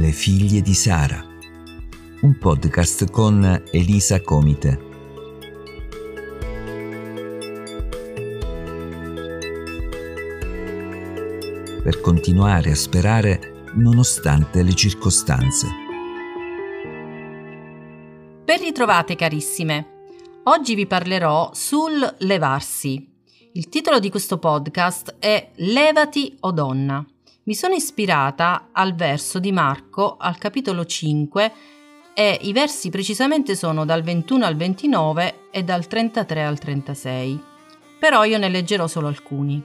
Le figlie di Sara, un podcast con Elisa Comite. Per continuare a sperare nonostante le circostanze. Ben ritrovate carissime. Oggi vi parlerò sul levarsi. Il titolo di questo podcast è Levati o donna. Mi sono ispirata al verso di Marco al capitolo 5 e i versi precisamente sono dal 21 al 29 e dal 33 al 36. Però io ne leggerò solo alcuni.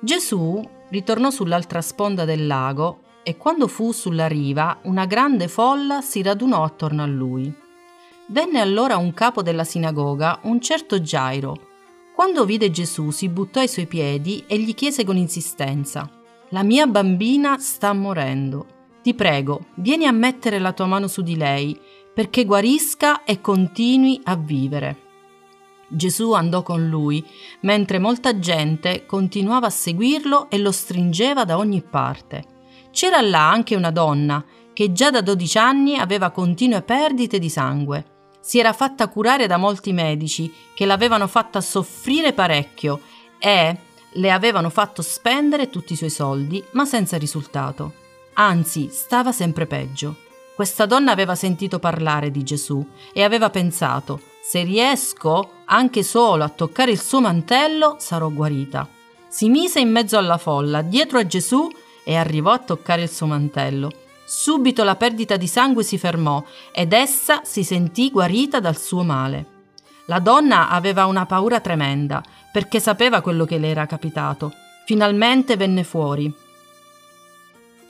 Gesù ritornò sull'altra sponda del lago e quando fu sulla riva una grande folla si radunò attorno a lui. Venne allora un capo della sinagoga, un certo Gairo. Quando vide Gesù si buttò ai suoi piedi e gli chiese con insistenza la mia bambina sta morendo. Ti prego, vieni a mettere la tua mano su di lei, perché guarisca e continui a vivere. Gesù andò con lui, mentre molta gente continuava a seguirlo e lo stringeva da ogni parte. C'era là anche una donna che già da 12 anni aveva continue perdite di sangue. Si era fatta curare da molti medici che l'avevano fatta soffrire parecchio e, le avevano fatto spendere tutti i suoi soldi, ma senza risultato. Anzi, stava sempre peggio. Questa donna aveva sentito parlare di Gesù e aveva pensato, se riesco anche solo a toccare il suo mantello, sarò guarita. Si mise in mezzo alla folla, dietro a Gesù, e arrivò a toccare il suo mantello. Subito la perdita di sangue si fermò ed essa si sentì guarita dal suo male. La donna aveva una paura tremenda perché sapeva quello che le era capitato. Finalmente venne fuori.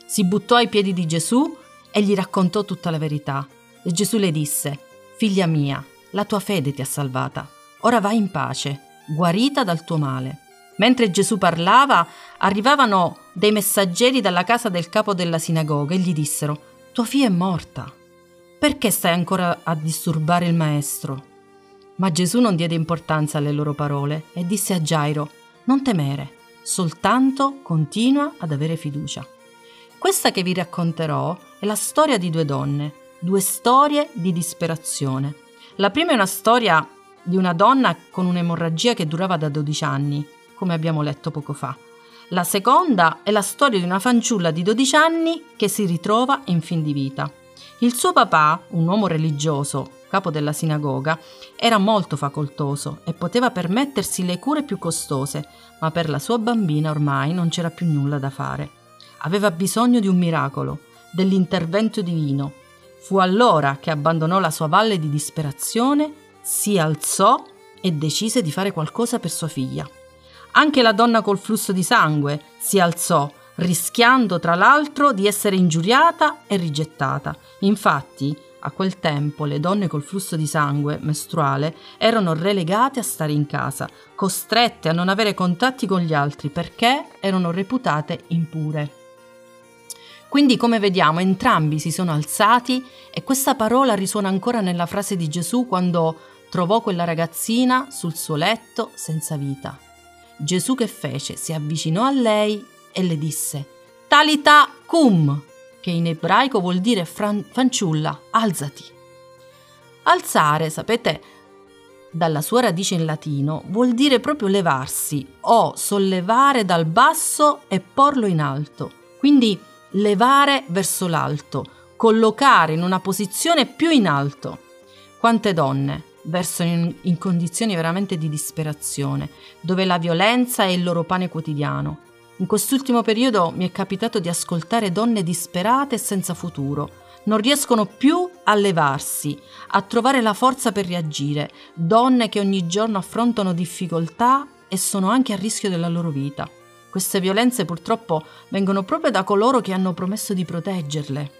Si buttò ai piedi di Gesù e gli raccontò tutta la verità. E Gesù le disse, Figlia mia, la tua fede ti ha salvata. Ora vai in pace, guarita dal tuo male. Mentre Gesù parlava, arrivavano dei messaggeri dalla casa del capo della sinagoga e gli dissero, Tua figlia è morta. Perché stai ancora a disturbare il maestro? Ma Gesù non diede importanza alle loro parole e disse a Gairo, non temere, soltanto continua ad avere fiducia. Questa che vi racconterò è la storia di due donne, due storie di disperazione. La prima è una storia di una donna con un'emorragia che durava da 12 anni, come abbiamo letto poco fa. La seconda è la storia di una fanciulla di 12 anni che si ritrova in fin di vita. Il suo papà, un uomo religioso, capo della sinagoga, era molto facoltoso e poteva permettersi le cure più costose, ma per la sua bambina ormai non c'era più nulla da fare. Aveva bisogno di un miracolo, dell'intervento divino. Fu allora che abbandonò la sua valle di disperazione, si alzò e decise di fare qualcosa per sua figlia. Anche la donna col flusso di sangue si alzò, rischiando tra l'altro di essere ingiuriata e rigettata. Infatti, a quel tempo le donne col flusso di sangue mestruale erano relegate a stare in casa, costrette a non avere contatti con gli altri perché erano reputate impure. Quindi, come vediamo, entrambi si sono alzati e questa parola risuona ancora nella frase di Gesù quando trovò quella ragazzina sul suo letto senza vita. Gesù che fece? Si avvicinò a lei e le disse: Talita cum, che in ebraico vuol dire fran- fanciulla, alzati. Alzare, sapete, dalla sua radice in latino, vuol dire proprio levarsi o sollevare dal basso e porlo in alto. Quindi levare verso l'alto, collocare in una posizione più in alto. Quante donne versano in, in condizioni veramente di disperazione, dove la violenza è il loro pane quotidiano, in quest'ultimo periodo mi è capitato di ascoltare donne disperate e senza futuro. Non riescono più a levarsi, a trovare la forza per reagire, donne che ogni giorno affrontano difficoltà e sono anche a rischio della loro vita. Queste violenze purtroppo vengono proprio da coloro che hanno promesso di proteggerle,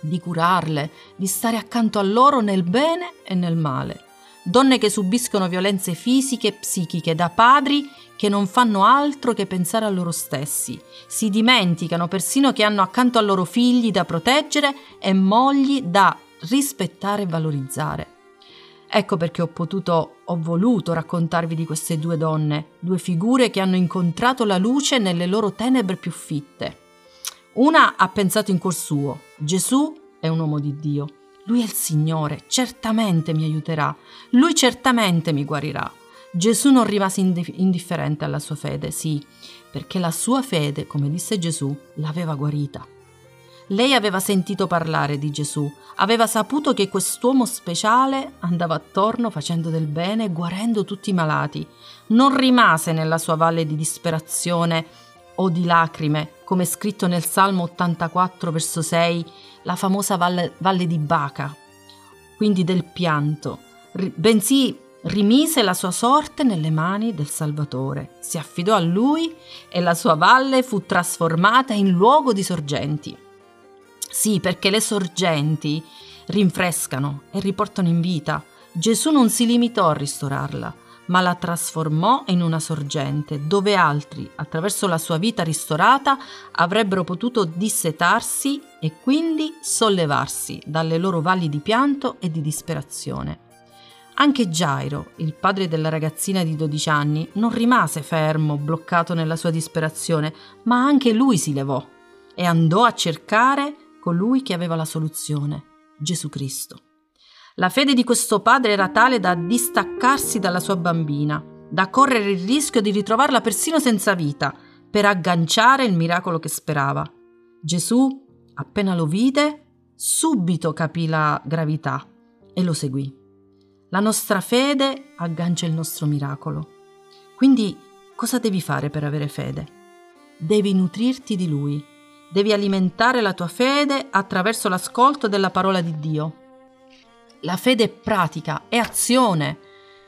di curarle, di stare accanto a loro nel bene e nel male donne che subiscono violenze fisiche e psichiche da padri che non fanno altro che pensare a loro stessi, si dimenticano persino che hanno accanto a loro figli da proteggere e mogli da rispettare e valorizzare. Ecco perché ho potuto, ho voluto raccontarvi di queste due donne, due figure che hanno incontrato la luce nelle loro tenebre più fitte. Una ha pensato in cuor suo, Gesù è un uomo di Dio, lui è il Signore, certamente mi aiuterà, lui certamente mi guarirà. Gesù non rimase indifferente alla sua fede, sì, perché la sua fede, come disse Gesù, l'aveva guarita. Lei aveva sentito parlare di Gesù, aveva saputo che quest'uomo speciale andava attorno facendo del bene e guarendo tutti i malati. Non rimase nella sua valle di disperazione o di lacrime, come scritto nel Salmo 84, verso 6, la famosa valle, valle di Baca, quindi del pianto, bensì rimise la sua sorte nelle mani del Salvatore, si affidò a lui e la sua valle fu trasformata in luogo di sorgenti. Sì, perché le sorgenti rinfrescano e riportano in vita. Gesù non si limitò a ristorarla, ma la trasformò in una sorgente dove altri, attraverso la sua vita ristorata, avrebbero potuto dissetarsi e quindi sollevarsi dalle loro valli di pianto e di disperazione. Anche Gairo, il padre della ragazzina di 12 anni, non rimase fermo, bloccato nella sua disperazione, ma anche lui si levò e andò a cercare colui che aveva la soluzione, Gesù Cristo. La fede di questo padre era tale da distaccarsi dalla sua bambina, da correre il rischio di ritrovarla persino senza vita, per agganciare il miracolo che sperava. Gesù, appena lo vide, subito capì la gravità e lo seguì. La nostra fede aggancia il nostro miracolo. Quindi cosa devi fare per avere fede? Devi nutrirti di Lui Devi alimentare la tua fede attraverso l'ascolto della parola di Dio. La fede è pratica, è azione.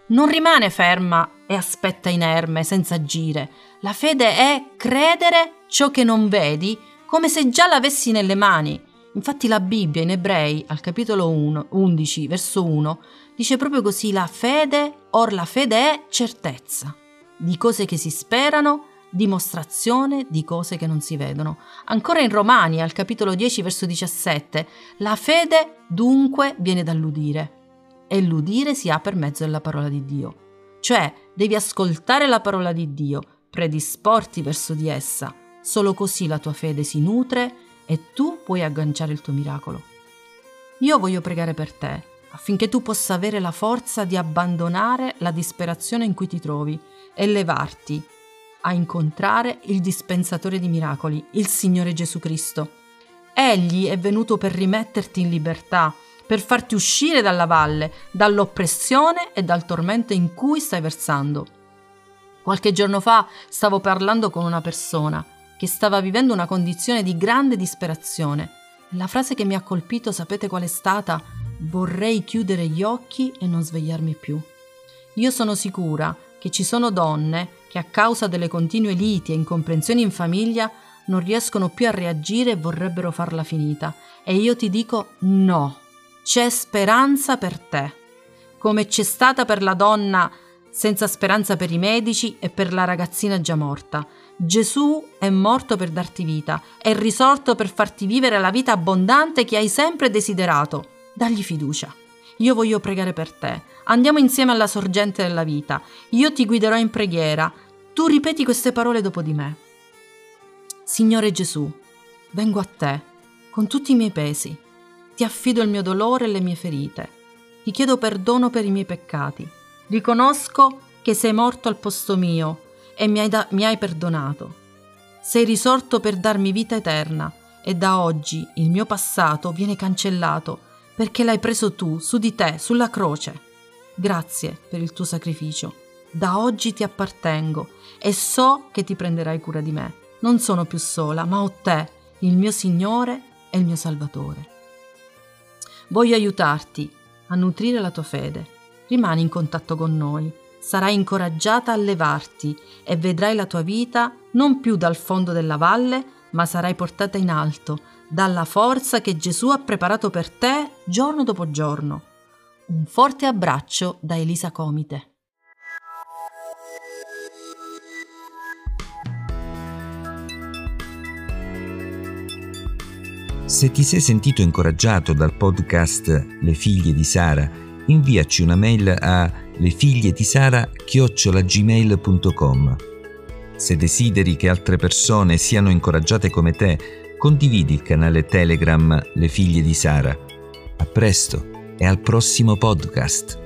Non rimane ferma e aspetta inerme, senza agire. La fede è credere ciò che non vedi come se già l'avessi nelle mani. Infatti la Bibbia in Ebrei, al capitolo 1, 11, verso 1, dice proprio così, la fede, or la fede è certezza di cose che si sperano dimostrazione di cose che non si vedono. Ancora in Romani, al capitolo 10, verso 17, la fede dunque viene dall'udire e l'udire si ha per mezzo della parola di Dio. Cioè, devi ascoltare la parola di Dio, predisporti verso di essa. Solo così la tua fede si nutre e tu puoi agganciare il tuo miracolo. Io voglio pregare per te affinché tu possa avere la forza di abbandonare la disperazione in cui ti trovi e levarti a incontrare il dispensatore di miracoli, il Signore Gesù Cristo. Egli è venuto per rimetterti in libertà, per farti uscire dalla valle, dall'oppressione e dal tormento in cui stai versando. Qualche giorno fa stavo parlando con una persona che stava vivendo una condizione di grande disperazione. La frase che mi ha colpito, sapete qual è stata? Vorrei chiudere gli occhi e non svegliarmi più. Io sono sicura che ci sono donne che a causa delle continue liti e incomprensioni in famiglia non riescono più a reagire e vorrebbero farla finita. E io ti dico no, c'è speranza per te, come c'è stata per la donna senza speranza per i medici e per la ragazzina già morta. Gesù è morto per darti vita, è risorto per farti vivere la vita abbondante che hai sempre desiderato. Dagli fiducia. Io voglio pregare per te. Andiamo insieme alla sorgente della vita. Io ti guiderò in preghiera. Tu ripeti queste parole dopo di me. Signore Gesù, vengo a te con tutti i miei pesi. Ti affido il mio dolore e le mie ferite. Ti chiedo perdono per i miei peccati. Riconosco che sei morto al posto mio e mi hai, da- mi hai perdonato. Sei risorto per darmi vita eterna e da oggi il mio passato viene cancellato perché l'hai preso tu, su di te, sulla croce. Grazie per il tuo sacrificio. Da oggi ti appartengo e so che ti prenderai cura di me. Non sono più sola, ma ho te, il mio Signore e il mio Salvatore. Voglio aiutarti a nutrire la tua fede. Rimani in contatto con noi, sarai incoraggiata a levarti e vedrai la tua vita non più dal fondo della valle, ma sarai portata in alto dalla forza che Gesù ha preparato per te giorno dopo giorno. Un forte abbraccio da Elisa Comite. Se ti sei sentito incoraggiato dal podcast Le figlie di Sara, inviaci una mail a lefigliedisara@gmail.com. Se desideri che altre persone siano incoraggiate come te condividi il canale Telegram Le figlie di Sara. A presto e al prossimo podcast.